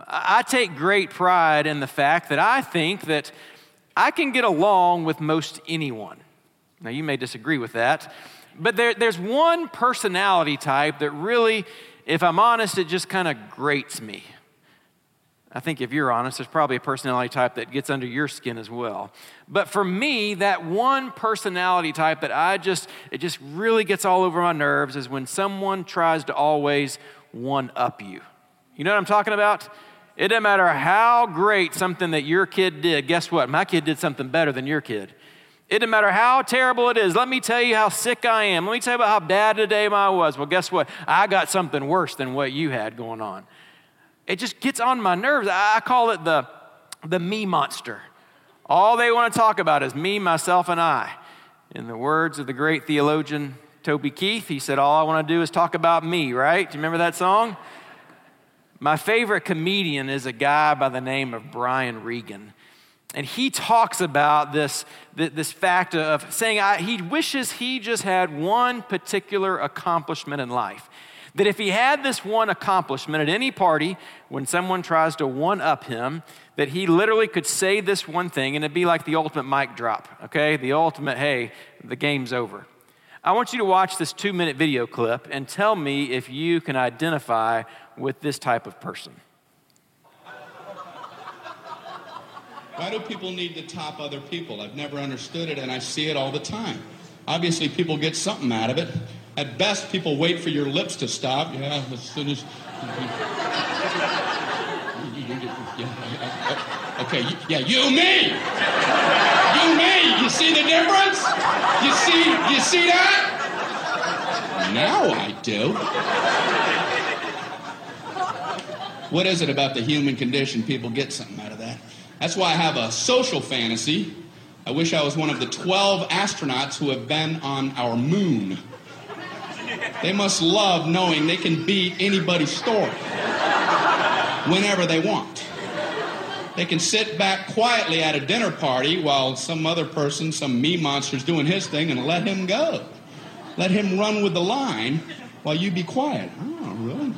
Um, I take great pride in the fact that I think that I can get along with most anyone. Now, you may disagree with that, but there, there's one personality type that really, if I'm honest, it just kind of grates me. I think if you're honest, there's probably a personality type that gets under your skin as well. But for me, that one personality type that I just, it just really gets all over my nerves is when someone tries to always one up you. You know what I'm talking about? It doesn't matter how great something that your kid did. Guess what? My kid did something better than your kid. It doesn't matter how terrible it is. Let me tell you how sick I am. Let me tell you about how bad today I was. Well, guess what? I got something worse than what you had going on. It just gets on my nerves. I call it the, the me monster. All they want to talk about is me, myself, and I. In the words of the great theologian Toby Keith, he said, All I want to do is talk about me, right? Do you remember that song? My favorite comedian is a guy by the name of Brian Regan. And he talks about this, this fact of saying he wishes he just had one particular accomplishment in life. That if he had this one accomplishment at any party, when someone tries to one up him, that he literally could say this one thing and it'd be like the ultimate mic drop, okay? The ultimate, hey, the game's over. I want you to watch this two minute video clip and tell me if you can identify with this type of person. Why do people need to top other people? I've never understood it and I see it all the time. Obviously, people get something out of it. At best, people wait for your lips to stop. Yeah, as soon as. Okay, yeah, you, me! You, see the difference? You see, you see that? Now I do. What is it about the human condition? People get something out of that. That's why I have a social fantasy. I wish I was one of the 12 astronauts who have been on our moon. They must love knowing they can beat anybody's story whenever they want. They can sit back quietly at a dinner party while some other person, some me monster, is doing his thing and let him go. Let him run with the line while you be quiet. Oh, really?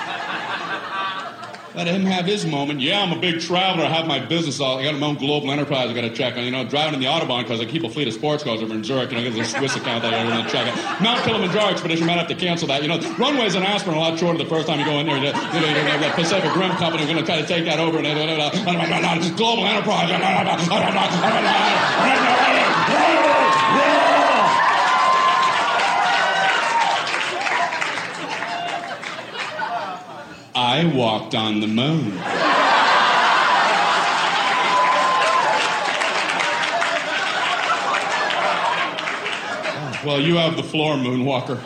Let him have his moment. Yeah, I'm a big traveler. I have my business. All, I got my own global enterprise. I got to check on. You know, driving in the autobahn because I keep a fleet of sports cars over in Zurich. You know, there's a Swiss account that I got to check out. Mount Kilimanjaro expedition might have to cancel that. You know, runways in Aspen are a lot shorter the first time you go in there. You know, you know, the Pacific Rim Company going to try to take that over. And global enterprise. I walked on the moon. Well, you have the floor, Moonwalker.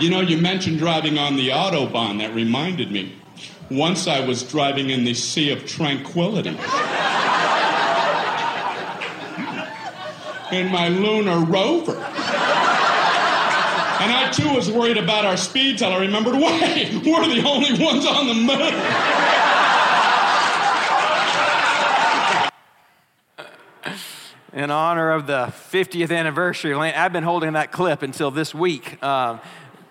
you know, you mentioned driving on the Autobahn. That reminded me. Once I was driving in the Sea of Tranquility. in my lunar rover. And I too was worried about our speed till I remembered, wait, we're the only ones on the moon. In honor of the 50th anniversary, I've been holding that clip until this week. Um,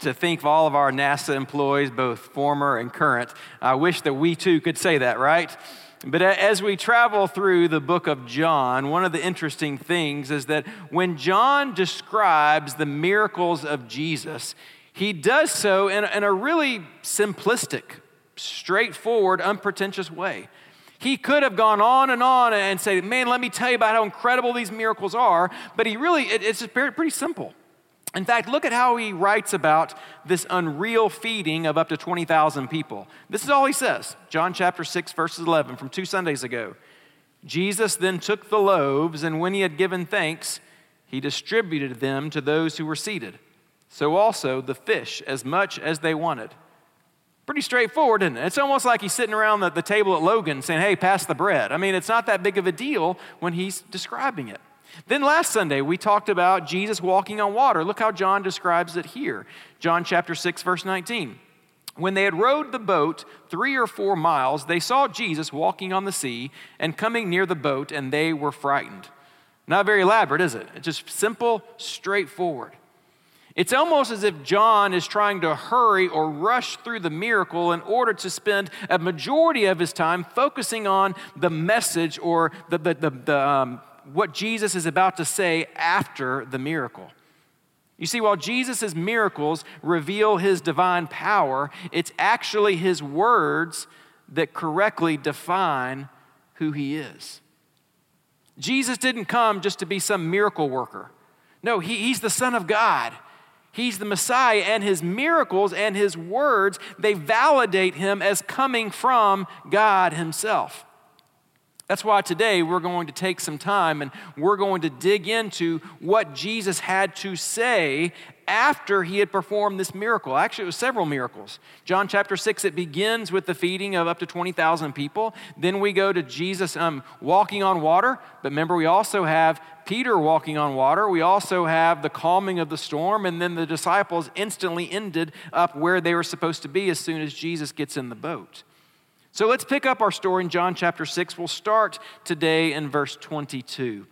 to think of all of our NASA employees, both former and current. I wish that we too could say that, right? But as we travel through the book of John, one of the interesting things is that when John describes the miracles of Jesus, he does so in, in a really simplistic, straightforward, unpretentious way. He could have gone on and on and said, Man, let me tell you about how incredible these miracles are. But he really, it, it's pretty simple. In fact, look at how he writes about this unreal feeding of up to 20,000 people. This is all he says. John chapter 6, verses 11 from two Sundays ago. Jesus then took the loaves, and when he had given thanks, he distributed them to those who were seated. So also the fish, as much as they wanted. Pretty straightforward, isn't it? It's almost like he's sitting around the, the table at Logan saying, Hey, pass the bread. I mean, it's not that big of a deal when he's describing it. Then last Sunday, we talked about Jesus walking on water. Look how John describes it here. John chapter 6, verse 19. When they had rowed the boat three or four miles, they saw Jesus walking on the sea and coming near the boat, and they were frightened. Not very elaborate, is it? It's just simple, straightforward. It's almost as if John is trying to hurry or rush through the miracle in order to spend a majority of his time focusing on the message or the, the, the, the um, what Jesus is about to say after the miracle. You see, while Jesus' miracles reveal his divine power, it's actually his words that correctly define who he is. Jesus didn't come just to be some miracle worker. No, he, he's the Son of God. He's the Messiah, and his miracles and his words, they validate him as coming from God himself. That's why today we're going to take some time and we're going to dig into what Jesus had to say after he had performed this miracle. Actually, it was several miracles. John chapter 6, it begins with the feeding of up to 20,000 people. Then we go to Jesus um, walking on water. But remember, we also have Peter walking on water. We also have the calming of the storm. And then the disciples instantly ended up where they were supposed to be as soon as Jesus gets in the boat. So let's pick up our story in John chapter 6. We'll start today in verse 22.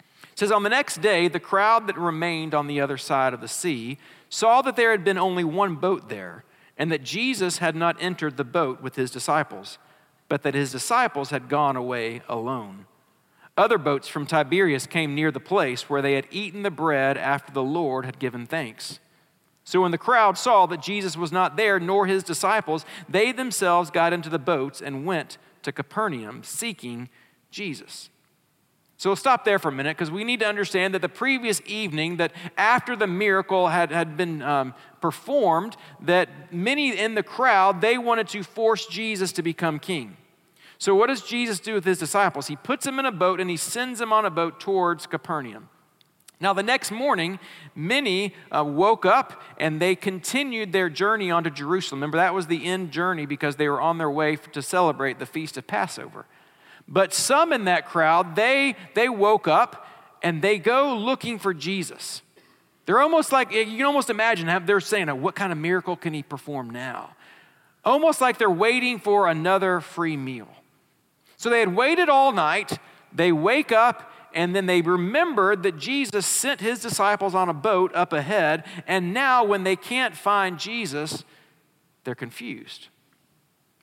It says, On the next day, the crowd that remained on the other side of the sea saw that there had been only one boat there, and that Jesus had not entered the boat with his disciples, but that his disciples had gone away alone. Other boats from Tiberias came near the place where they had eaten the bread after the Lord had given thanks. So when the crowd saw that Jesus was not there, nor his disciples, they themselves got into the boats and went to Capernaum seeking Jesus. So we'll stop there for a minute because we need to understand that the previous evening, that after the miracle had, had been um, performed, that many in the crowd, they wanted to force Jesus to become king. So what does Jesus do with his disciples? He puts them in a boat and he sends them on a boat towards Capernaum. Now, the next morning, many uh, woke up and they continued their journey onto Jerusalem. Remember, that was the end journey because they were on their way to celebrate the feast of Passover. But some in that crowd, they, they woke up and they go looking for Jesus. They're almost like, you can almost imagine, they're saying, what kind of miracle can he perform now? Almost like they're waiting for another free meal. So they had waited all night. They wake up and then they remembered that Jesus sent his disciples on a boat up ahead. And now, when they can't find Jesus, they're confused.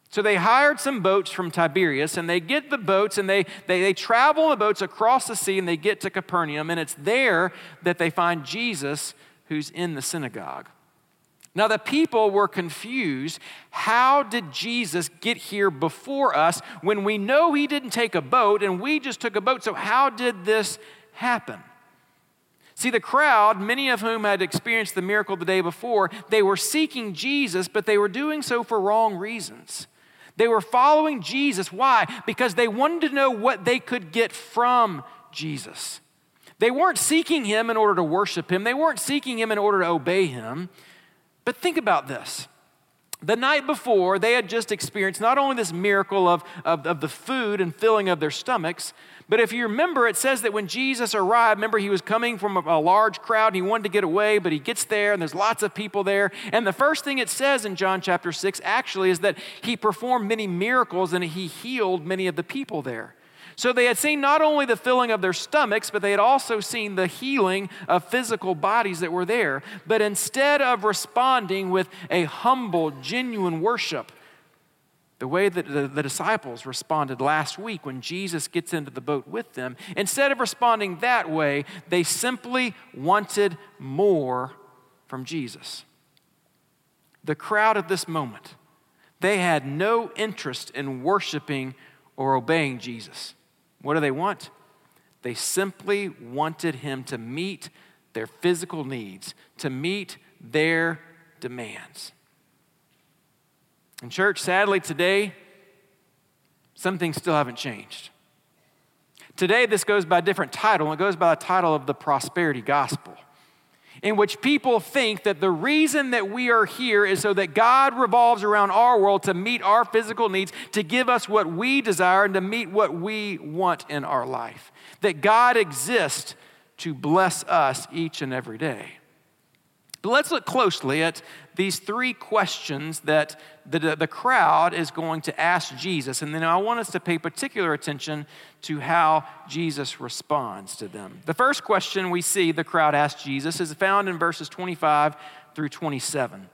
So they hired some boats from Tiberias and they get the boats and they, they, they travel the boats across the sea and they get to Capernaum. And it's there that they find Jesus who's in the synagogue. Now, the people were confused. How did Jesus get here before us when we know he didn't take a boat and we just took a boat? So, how did this happen? See, the crowd, many of whom had experienced the miracle the day before, they were seeking Jesus, but they were doing so for wrong reasons. They were following Jesus. Why? Because they wanted to know what they could get from Jesus. They weren't seeking him in order to worship him, they weren't seeking him in order to obey him. But think about this. The night before, they had just experienced not only this miracle of, of, of the food and filling of their stomachs, but if you remember, it says that when Jesus arrived, remember he was coming from a, a, large crowd and he wanted to get away, but he gets there and there's lots of people there. And the first thing it says in John chapter 6 actually is that he performed many miracles and he healed many of the people there. So they had seen not only the filling of their stomachs, but they had also seen the healing of physical bodies that were there. But instead of responding with a humble, genuine worship, the way that the, disciples responded last week when Jesus gets into the boat with them, instead of responding that way, they simply wanted more from Jesus. The crowd at this moment, they had no interest in worshiping or obeying Jesus. What do they want? They simply wanted him to meet their physical needs, to meet their demands. And, church, sadly, today, some things still haven't changed. Today, this goes by a different title. It goes by the title of the prosperity gospel, in which people think that the reason that we are here is so that God revolves around our world to meet our physical needs, to give us what we desire, and to meet what we want in our life. That God exists to bless us each and every day. Let's look closely at these three questions that the, the crowd is going to ask Jesus. And then I want us to pay particular attention to how Jesus responds to them. The first question we see the crowd ask Jesus is found in verses 25 through 27.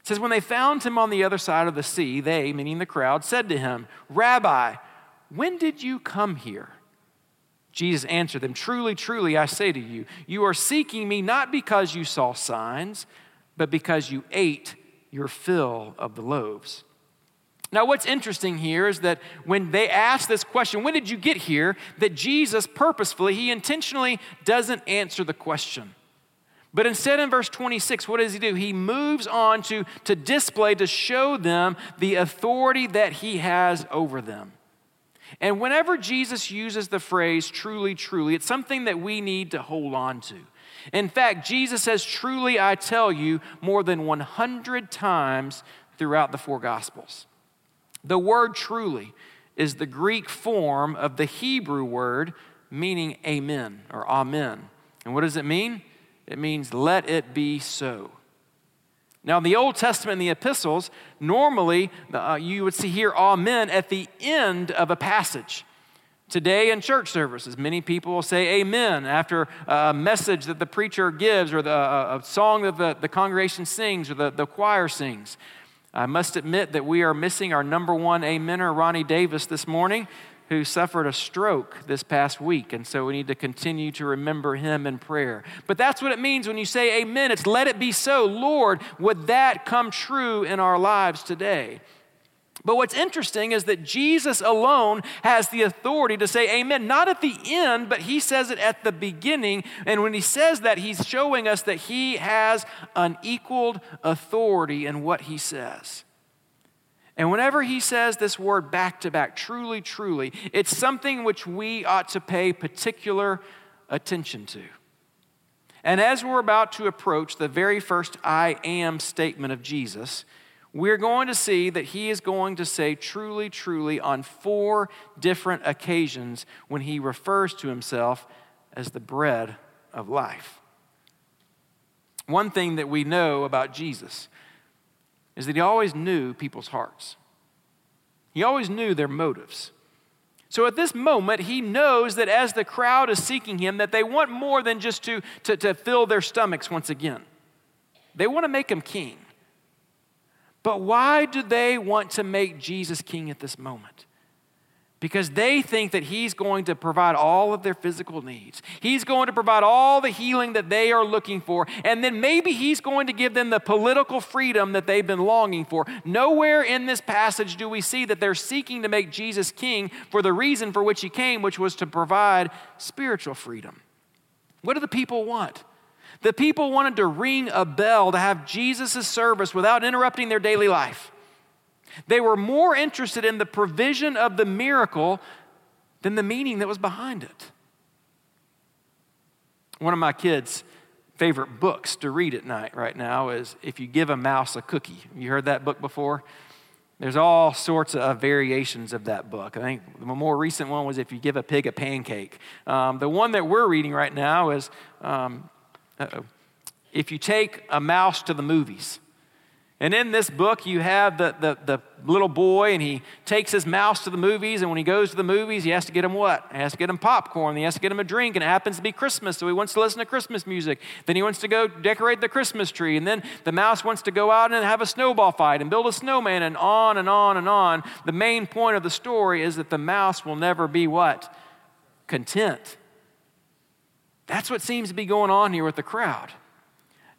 It says, When they found him on the other side of the sea, they, meaning the crowd, said to him, Rabbi, when did you come here? Jesus answered them, Truly, truly, I say to you, you are seeking me not because you saw signs, but because you ate your fill of the loaves. Now, what's interesting here is that when they ask this question, when did you get here? That Jesus purposefully, he intentionally doesn't answer the question. But instead, in verse 26, what does he do? He moves on to, to display, to show them the authority that he has over them. And whenever Jesus uses the phrase truly, truly, it's something that we need to hold on to. In fact, Jesus says, Truly, I tell you, more than 100 times throughout the four Gospels. The word truly is the Greek form of the Hebrew word meaning amen or amen. And what does it mean? It means let it be so. Now, in the Old Testament and the epistles, normally uh, you would see here amen at the end of a passage. Today in church services, many people will say amen after a message that the preacher gives or the, a song that the, the congregation sings or the, the choir sings. I must admit that we are missing our number one amener, Ronnie Davis, this morning who suffered a stroke this past week. And so we need to continue to remember him in prayer. But that's what it means when you say amen. It's let it be so. Lord, would that come true in our lives today? But what's interesting is that Jesus alone has the authority to say amen, not at the end, but he says it at the beginning. And when he says that, he's showing us that he has unequaled authority in what he says. And whenever he says this word back to back, truly, truly, it's something which we ought to pay particular attention to. And as we're about to approach the very first I am statement of Jesus, we're going to see that he is going to say truly, truly on four different occasions when he refers to himself as the bread of life. One thing that we know about Jesus is that he always knew people's hearts. He always knew their motives. So at this moment, he knows that as the crowd is seeking him, that they want more than just to, to, to fill their stomachs once again. They want to make him king. But why do they want to make Jesus king at this moment? Because they think that He's going to provide all of their physical needs. He's going to provide all the healing that they are looking for. And then maybe He's going to give them the political freedom that they've been longing for. Nowhere in this passage do we see that they're seeking to make Jesus king for the reason for which He came, which was to provide spiritual freedom. What do the people want? The people wanted to ring a bell to have Jesus' service without interrupting their daily life. They were more interested in the provision of the miracle than the meaning that was behind it. One of my kids' favorite books to read at night right now is If You Give a Mouse a Cookie. You heard that book before? There's all sorts of variations of that book. I think the more recent one was If You Give a Pig a Pancake. Um, the one that we're reading right now is um, If You Take a Mouse to the Movies. And in this book, you have the, the, the, little boy, and he takes his mouse to the movies. And when he goes to the movies, he has to get him what? He has to get him popcorn. He has to get him a drink. And it happens to be Christmas, so he wants to listen to Christmas music. Then he wants to go decorate the Christmas tree. And then the mouse wants to go out and have a snowball fight and build a snowman, and on and on and on. The main point of the story is that the mouse will never be what? Content. That's what seems to be going on here with the crowd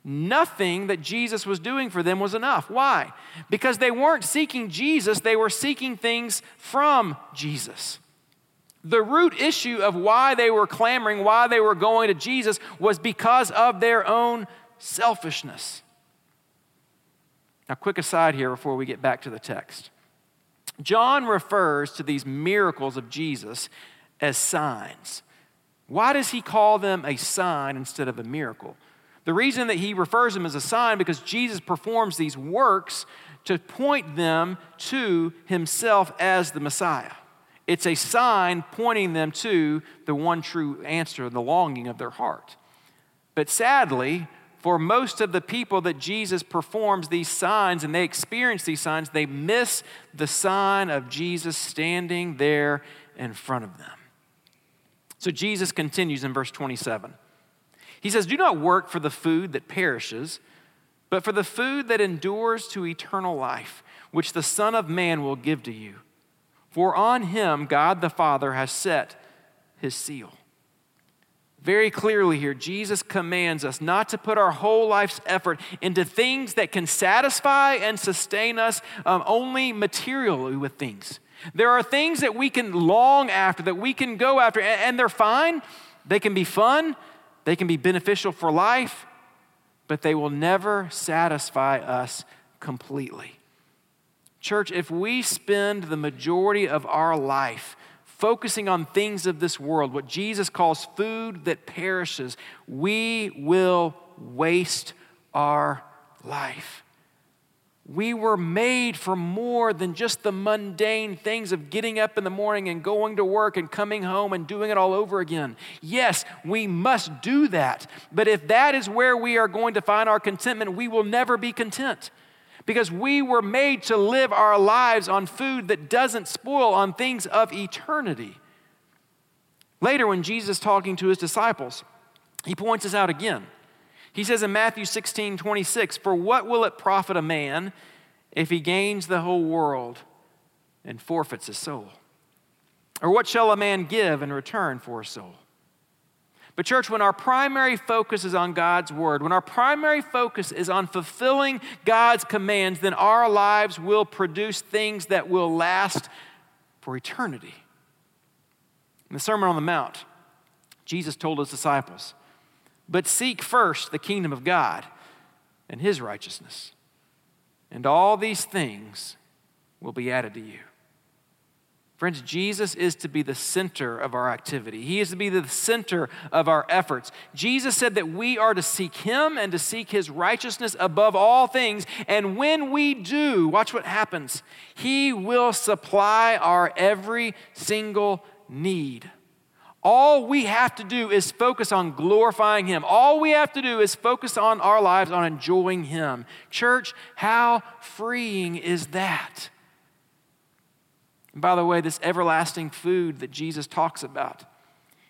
nothing that Jesus was doing for them was enough. Why? Because they weren't seeking Jesus, they were seeking things from Jesus. The root issue of why they were clamoring, why they were going to Jesus, was because of their own selfishness. Now, quick aside here before we get back to the text. John refers to these miracles of Jesus as signs. Why does he call them a sign instead of a miracle? The reason that he refers them as a sign because Jesus performs these works to point them to himself as the Messiah. It's a sign pointing them to the one true answer, the longing of their heart. But sadly, for most of the people that Jesus performs these signs and they experience these signs, they miss the sign of Jesus standing there in front of them. So Jesus continues in verse 27. He says, Do not work for the food that perishes, but for the food that endures to eternal life, which the Son of Man will give to you. For on him God the Father has set his seal. Very clearly here, Jesus commands us not to put our whole life's effort into things that can satisfy and sustain us um, only materially with things. There are things that we can long after, that we can go after, and, and they're fine. They can be fun, they can be beneficial for life, but they will never satisfy us completely. Church, if we spend the majority of our life focusing on things of this world, what Jesus calls food that perishes, we will waste our life. We were made for more than just the mundane things of getting up in the morning and going to work and coming home and doing it all over again. Yes, we must do that. But if that is where we are going to find our contentment, we will never be content because we were made to live our lives on food that doesn't spoil, on things of eternity. Later, when Jesus is talking to his disciples, he points this out again. He says in Matthew 16 26, For what will it profit a man if he gains the whole world and forfeits his soul? Or what shall a man give in return for his soul? But, church, when our primary focus is on God's word, when our primary focus is on fulfilling God's commands, then our lives will produce things that will last for eternity. In the Sermon on the Mount, Jesus told his disciples, But seek first the kingdom of God and his righteousness, and all these things will be added to you. Friends, Jesus is to be the center of our activity. He is to be the center of our efforts. Jesus said that we are to seek Him and to seek His righteousness above all things. And when we do, watch what happens. He will supply our every single need. All we have to do is focus on glorifying Him. All we have to do is focus on our lives on enjoying Him. Church, how freeing is that? And by the way, this everlasting food that Jesus talks about,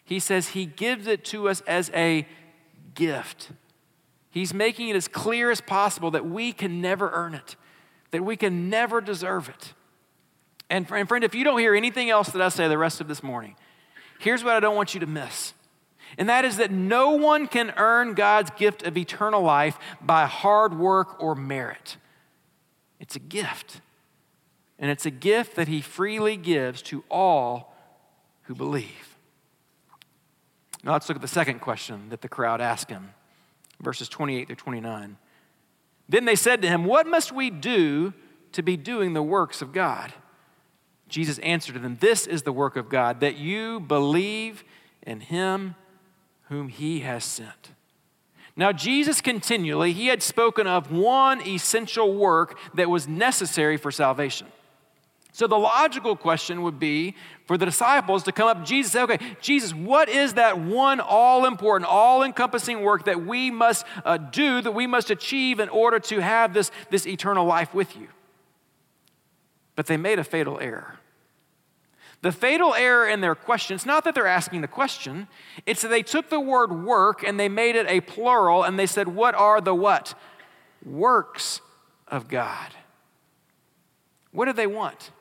he says he gives it to us as a gift. He's making it as clear as possible that we can never earn it, that we can never deserve it. And, friend, if you don't hear anything else that I say the rest of this morning, here's what I don't want you to miss. And that is that no one can earn God's gift of eternal life by hard work or merit. It's a gift and it's a gift that he freely gives to all who believe. Now let's look at the second question that the crowd asked him, verses 28 through 29. Then they said to him, What must we do to be doing the works of God? Jesus answered them, This is the work of God, that you believe in him whom he has sent. Now, Jesus continually, he had spoken of one essential work that was necessary for salvation. So the logical question would be for the disciples to come up to Jesus and say, okay, Jesus, what is that one all important, all encompassing work that we must uh, do, that we must achieve in order to have this, this eternal life with you? But they made a fatal error. The fatal error in their question, it's not that they're asking the question, it's that they took the word work and they made it a plural and they said, What are the what? Works of God. What did they want?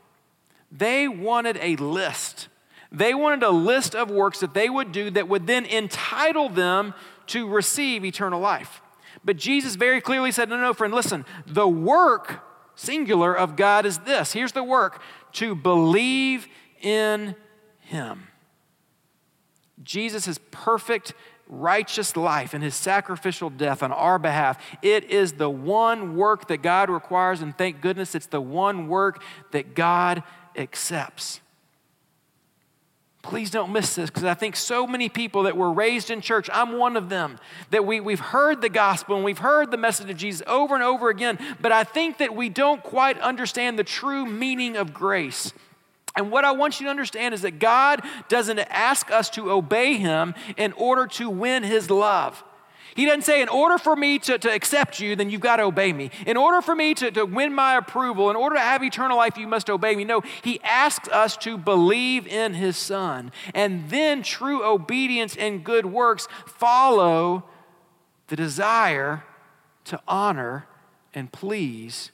They wanted a list. They wanted a list of works that they would do that would then entitle them to receive eternal life. But Jesus very clearly said, No, no, friend, listen, the work, singular, of God is this. Here's the work to believe in Him. Jesus' perfect, righteous life and His sacrificial death on our behalf, it is the one work that God requires, and thank goodness it's the one work that God accepts. Please don't miss this because I think so many people that were raised in church, I'm one of them, that we, we've heard the gospel and we've heard the message of Jesus over and over again, but I think that we don't quite understand the true meaning of grace. And what I want you to understand is that God doesn't ask us to obey Him in order to win His love. He doesn't say, in order for me to, to accept you, then you've got to obey me. In order for me to, to win my approval, in order to have eternal life, you must obey me. No, he asks us to believe in his son. And then true obedience and good works follow the desire to honor and please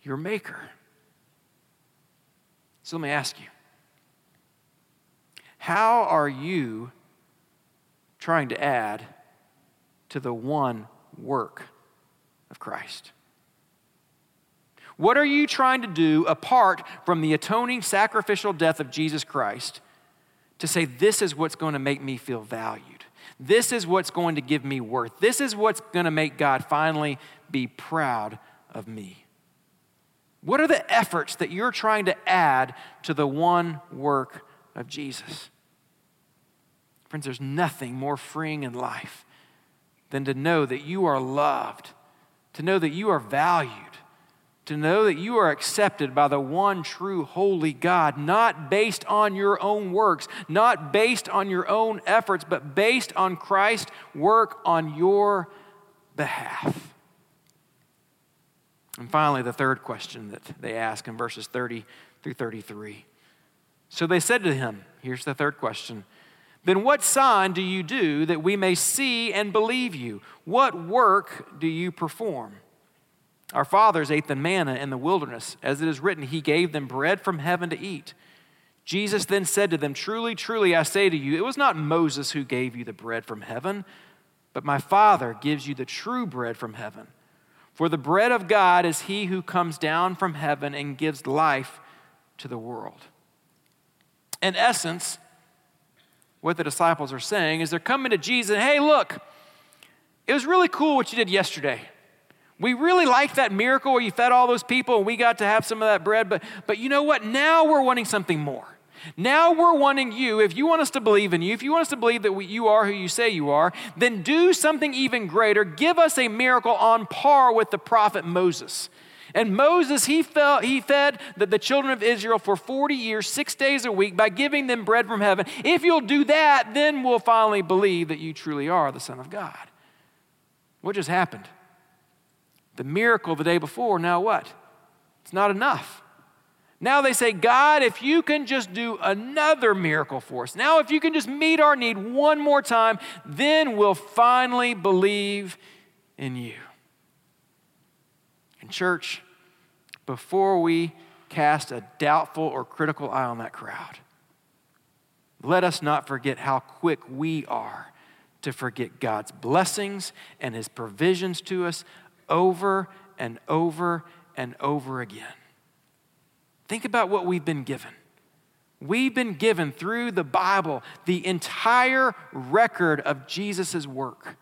your maker. So let me ask you how are you trying to add to the one work of Christ? What are you trying to do apart from the atoning sacrificial death of Jesus Christ to say, this is what's going to make me feel valued? This is what's going to give me worth. This is what's going to make God finally be proud of me. What are the efforts that you're trying to add to the one work of Jesus? Friends, there's nothing more freeing in life than to know that you are loved, to know that you are valued, to know that you are accepted by the one true holy God, not based on your own works, not based on your own efforts, but based on Christ's work on your behalf. And finally, the third question that they ask in verses 30 through 33. So they said to him, here's the third question then what sign do you do that we may see and believe you? What work do you perform? Our fathers ate the manna in the wilderness. As it is written, He gave them bread from heaven to eat. Jesus then said to them, Truly, truly, I say to you, it was not Moses who gave you the bread from heaven, but my Father gives you the true bread from heaven. For the bread of God is he who comes down from heaven and gives life to the world. In essence, what the disciples are saying is they're coming to Jesus and, hey, look, it was really cool what you did yesterday. We really liked that miracle where you fed all those people and we got to have some of that bread, but, but you know what? Now we're wanting something more. Now we're wanting you, if you want us to believe in you, if you want us to believe that you are who you say you are, then do something even greater. Give us a miracle on par with the prophet Moses. And Moses, he, felt, he fed the, the children of Israel for 40 years, six days a week, by giving them bread from heaven. If you'll do that, then we'll finally believe that you truly are the Son of God. What just happened? The miracle the day before, now what? It's not enough. Now they say, God, if you can just do another miracle for us, now if you can just meet our need one more time, then we'll finally believe in you. And, church, before we cast a doubtful or critical eye on that crowd, let us not forget how quick we are to forget God's blessings and His provisions to us over and over and over again. Think about what we've been given. We've been given through the Bible the entire record of Jesus' work.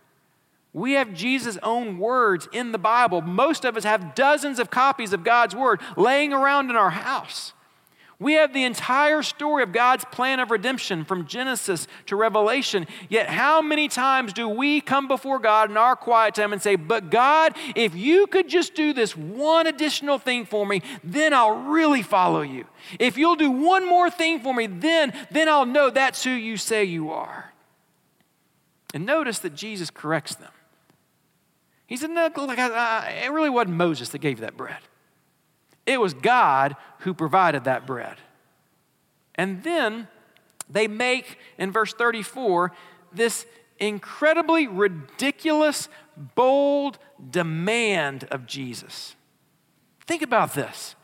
We have Jesus' own words in the Bible. Most of us have dozens of copies of God's word laying around in our house. We have the entire story of God's plan of redemption from Genesis to Revelation. Yet, how many times do we come before God in our quiet time and say, But God, if you could just do this one additional thing for me, then I'll really follow you. If you'll do one more thing for me, then, then I'll know that's who you say you are. And notice that Jesus corrects them. He said, No, like, it really wasn't Moses that gave you that bread. It was God who provided that bread. And then they make, in verse 34, this incredibly ridiculous, bold demand of Jesus. Think about this.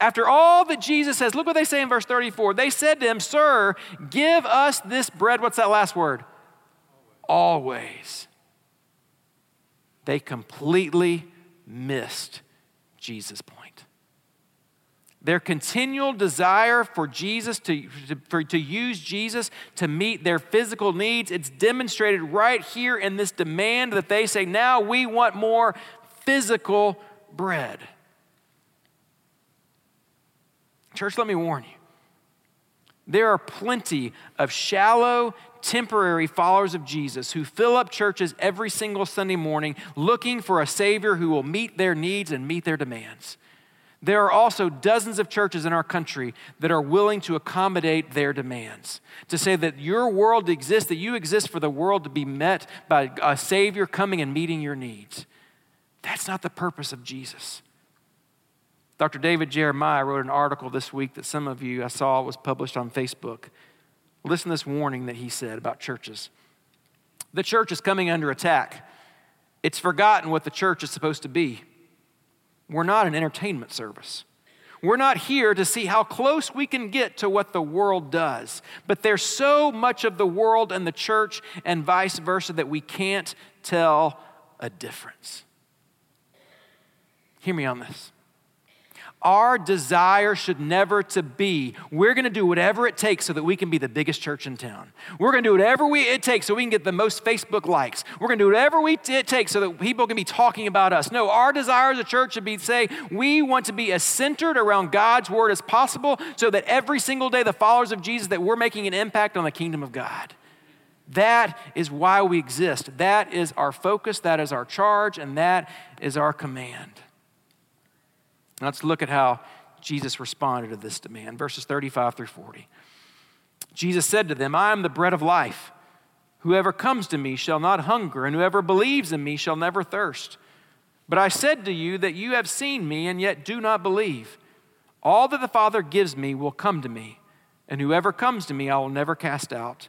After all that Jesus says, look what they say in verse 34. They said to him, Sir, give us this bread. What's that last word? Always they completely missed Jesus' point. Their continual desire for Jesus to, to, for, to use Jesus to meet their physical needs, it's demonstrated right here in this demand that they say, now we want more physical bread. Church, let me warn you. There are plenty of shallow, temporary followers of Jesus who fill up churches every single Sunday morning looking for a Savior who will meet their needs and meet their demands. There are also dozens of churches in our country that are willing to accommodate their demands. To say that your world exists, that you exist for the world to be met by a Savior coming and meeting your needs. That's not the purpose of Jesus. Dr. David Jeremiah wrote an article this week that some of you I saw was published on Facebook. Listen to this warning that he said about churches. The church is coming under attack. It's forgotten what the church is supposed to be. We're not an entertainment service. We're not here to see how close we can get to what the world does. But there's so much of the world and the church and vice versa that we can't tell a difference. Hear me on this. Our desire should never to be, we're going to do whatever it takes so that we can be the biggest church in town. We're going to do whatever we, it takes so we can get the most Facebook likes. We're going to do whatever we, it takes so that people can be talking about us. No, our desire as a church should be to say, we want to be as centered around God's word as possible so that every single day the followers of Jesus that we're making an impact on the kingdom of God. That is why we exist. That is our focus, that is our charge, and that is our command. Let's look at how Jesus responded to this demand. Verses 35 through 40. Jesus said to them, I am the bread of life. Whoever comes to me shall not hunger, and whoever believes in me shall never thirst. But I said to you that you have seen me, and yet do not believe. All that the Father gives me will come to me, and whoever comes to me I will never cast out.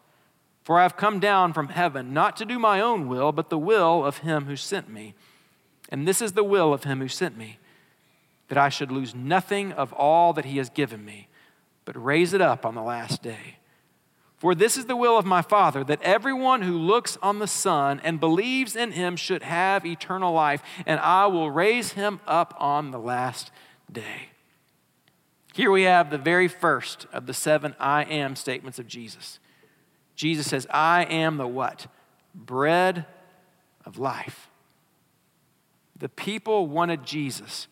For I have come down from heaven, not to do my own will, but the will of him who sent me. And this is the will of him who sent me that I should lose nothing of all that he has given me, but raise it up on the last day. For this is the will of my Father, that everyone who looks on the Son and believes in him should have eternal life, and I will raise him up on the last day. Here we have the very first of the seven I am statements of Jesus. Jesus says, I am the what? Bread of life. The people wanted Jesus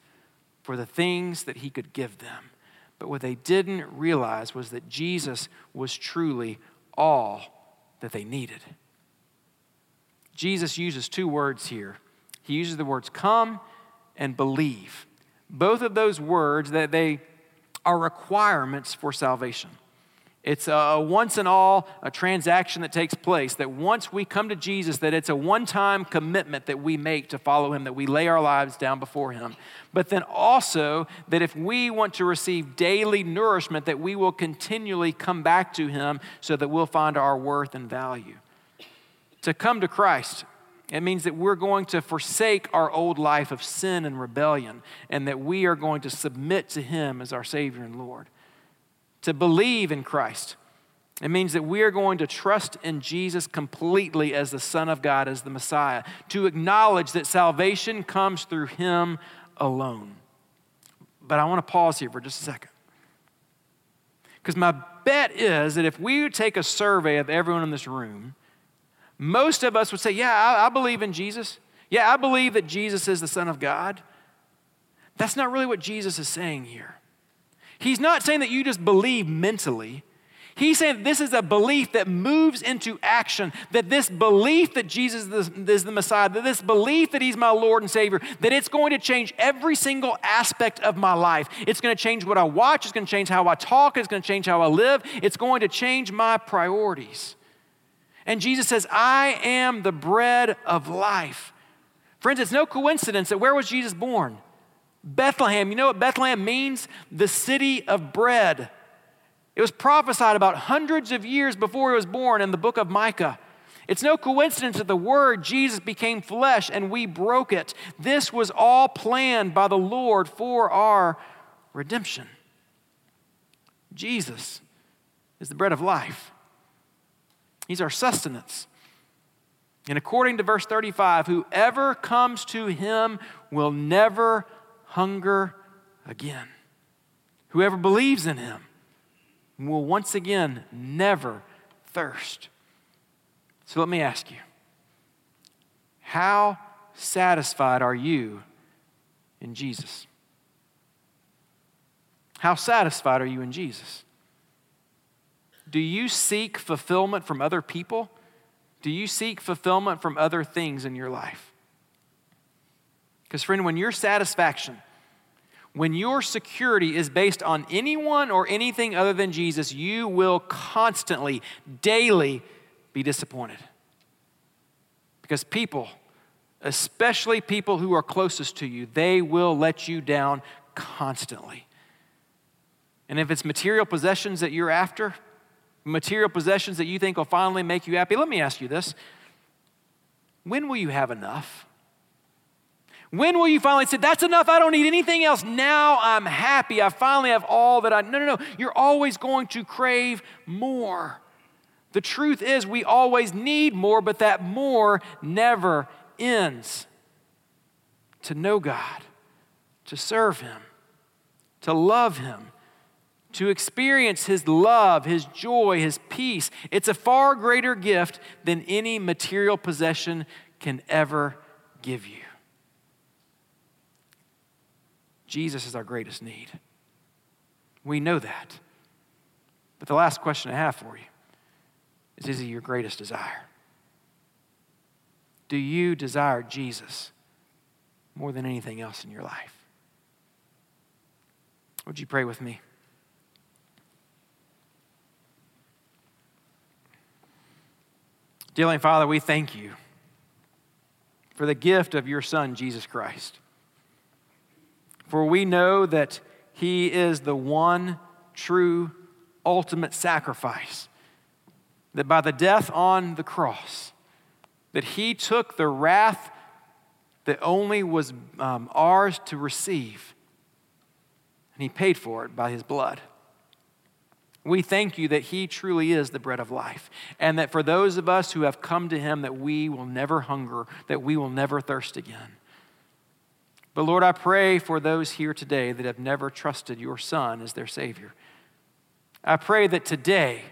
for the things that he could give them. But what they didn't realize was that Jesus was truly all that they needed. Jesus uses two words here. He uses the words come and believe. Both of those words that they are requirements for salvation. It's a once and all a transaction that takes place that once we come to Jesus that it's a one-time commitment that we make to follow him that we lay our lives down before him. But then also that if we want to receive daily nourishment that we will continually come back to him so that we'll find our worth and value. To come to Christ it means that we're going to forsake our old life of sin and rebellion and that we are going to submit to him as our savior and Lord to believe in Christ. It means that we are going to trust in Jesus completely as the Son of God, as the Messiah, to acknowledge that salvation comes through Him alone. But I want to pause here for just a second. Because my bet is that if we take a survey of everyone in this room, most of us would say, Yeah, I, I believe in Jesus. Yeah, I believe that Jesus is the Son of God. That's not really what Jesus is saying here. He's not saying that you just believe mentally. He's saying this is a belief that moves into action, that this belief that Jesus is the Messiah, that this belief that He's my Lord and Savior, that it's going to change every single aspect of my life. It's going to change what I watch, it's going to change how I talk, it's going to change how I live, it's going to change my priorities. And Jesus says, I am the bread of life. Friends, it's no coincidence that where was Jesus born? Bethlehem, you know what Bethlehem means? The city of bread. It was prophesied about hundreds of years before he was born in the book of Micah. It's no coincidence that the word Jesus became flesh and we broke it. This was all planned by the Lord for our redemption. Jesus is the bread of life, He's our sustenance. And according to verse 35, whoever comes to Him will never hunger again. Whoever believes in him will once again never thirst. So let me ask you how satisfied are you in Jesus? How satisfied are you in Jesus? Do you seek fulfillment from other people? Do you seek fulfillment from other things in your life? Because, friend, when your satisfaction, when your security is based on anyone or anything other than Jesus, you will constantly, daily be disappointed. Because people, especially people who are closest to you, they will let you down constantly. And if it's material possessions that you're after, material possessions that you think will finally make you happy, let me ask you this when will you have enough? When will you finally say, That's enough, I don't need anything else. Now I'm happy. I finally have all that I. No, no, no. You're always going to crave more. The truth is, we always need more, but that more never ends. To know God, to serve Him, to love Him, to experience His love, His joy, His peace. It's a far greater gift than any material possession can ever give you. Jesus is our greatest need. We know that. But the last question I have for you is Is he your greatest desire? Do you desire Jesus more than anything else in your life? Would you pray with me? Dear Father, we thank you for the gift of your Son, Jesus Christ. For we know that he is the one true ultimate sacrifice that by the death on the cross, that he took the wrath that only was um, ours to receive, and he paid for it by his blood. We thank you that he truly is the bread of life, and that for those of us who have come to him, that we will never hunger, that we will never thirst again. But Lord, I pray for those here today that have never trusted your Son as their Savior. I pray that today,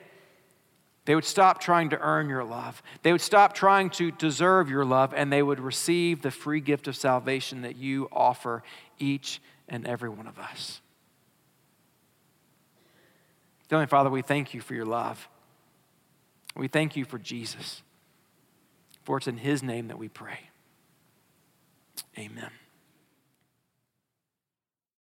they would stop trying to earn your love. They would stop trying to deserve your love, and they would receive the free gift of salvation that you offer each and every one of us. Heavenly Father, we thank you for your love. We thank you for Jesus. For it's in his name that we pray. Amen.